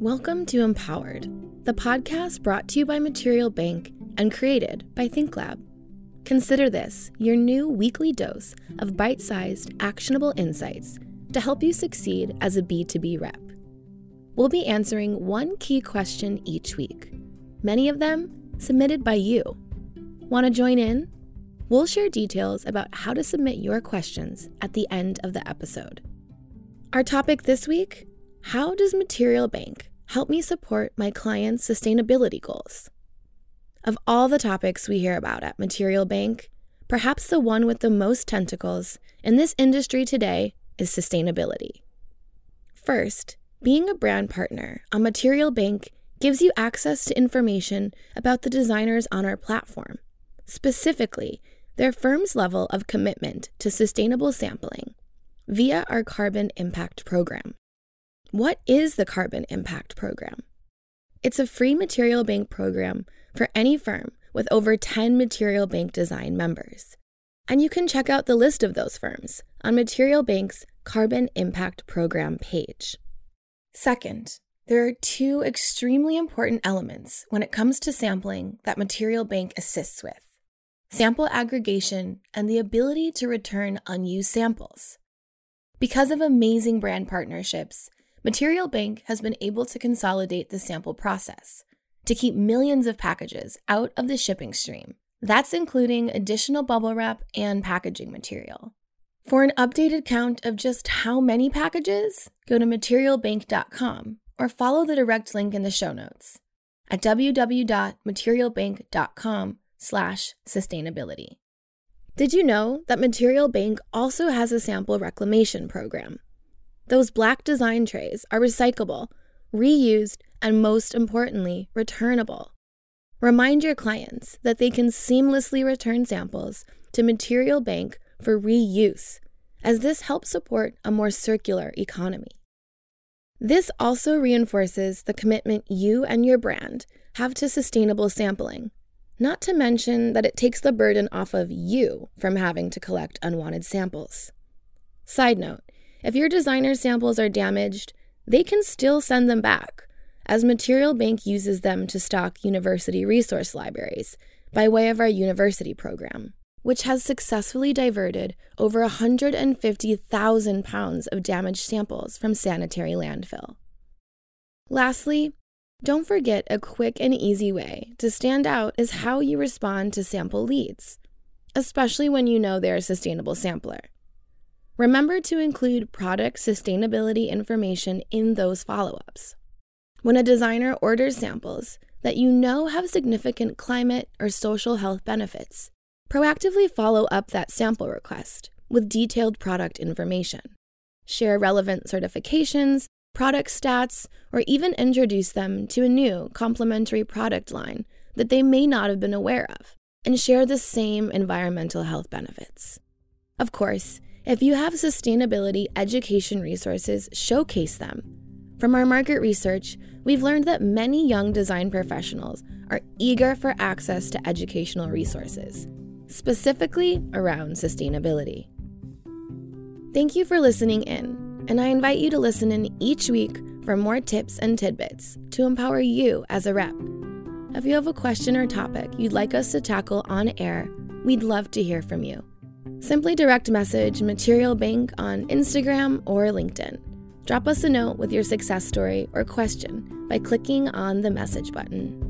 Welcome to Empowered, the podcast brought to you by Material Bank and created by ThinkLab. Consider this your new weekly dose of bite sized, actionable insights to help you succeed as a B2B rep. We'll be answering one key question each week, many of them submitted by you. Want to join in? We'll share details about how to submit your questions at the end of the episode. Our topic this week how does Material Bank help me support my clients' sustainability goals? Of all the topics we hear about at Material Bank, perhaps the one with the most tentacles in this industry today is sustainability. First, being a brand partner on Material Bank gives you access to information about the designers on our platform, specifically their firm's level of commitment to sustainable sampling via our Carbon Impact Program. What is the Carbon Impact Program? It's a free material bank program for any firm with over 10 material bank design members. And you can check out the list of those firms on Material Bank's Carbon Impact Program page. Second, there are two extremely important elements when it comes to sampling that Material Bank assists with sample aggregation and the ability to return unused samples. Because of amazing brand partnerships, Material Bank has been able to consolidate the sample process to keep millions of packages out of the shipping stream. That's including additional bubble wrap and packaging material. For an updated count of just how many packages, go to materialbank.com or follow the direct link in the show notes at www.materialbank.com/sustainability. Did you know that Material Bank also has a sample reclamation program? Those black design trays are recyclable, reused, and most importantly, returnable. Remind your clients that they can seamlessly return samples to Material Bank for reuse, as this helps support a more circular economy. This also reinforces the commitment you and your brand have to sustainable sampling, not to mention that it takes the burden off of you from having to collect unwanted samples. Side note if your designer samples are damaged, they can still send them back, as Material Bank uses them to stock university resource libraries by way of our university program, which has successfully diverted over 150,000 pounds of damaged samples from sanitary landfill. Lastly, don't forget a quick and easy way to stand out is how you respond to sample leads, especially when you know they're a sustainable sampler. Remember to include product sustainability information in those follow ups. When a designer orders samples that you know have significant climate or social health benefits, proactively follow up that sample request with detailed product information. Share relevant certifications, product stats, or even introduce them to a new complementary product line that they may not have been aware of, and share the same environmental health benefits. Of course, if you have sustainability education resources, showcase them. From our market research, we've learned that many young design professionals are eager for access to educational resources, specifically around sustainability. Thank you for listening in, and I invite you to listen in each week for more tips and tidbits to empower you as a rep. If you have a question or topic you'd like us to tackle on air, we'd love to hear from you. Simply direct message Material Bank on Instagram or LinkedIn. Drop us a note with your success story or question by clicking on the message button.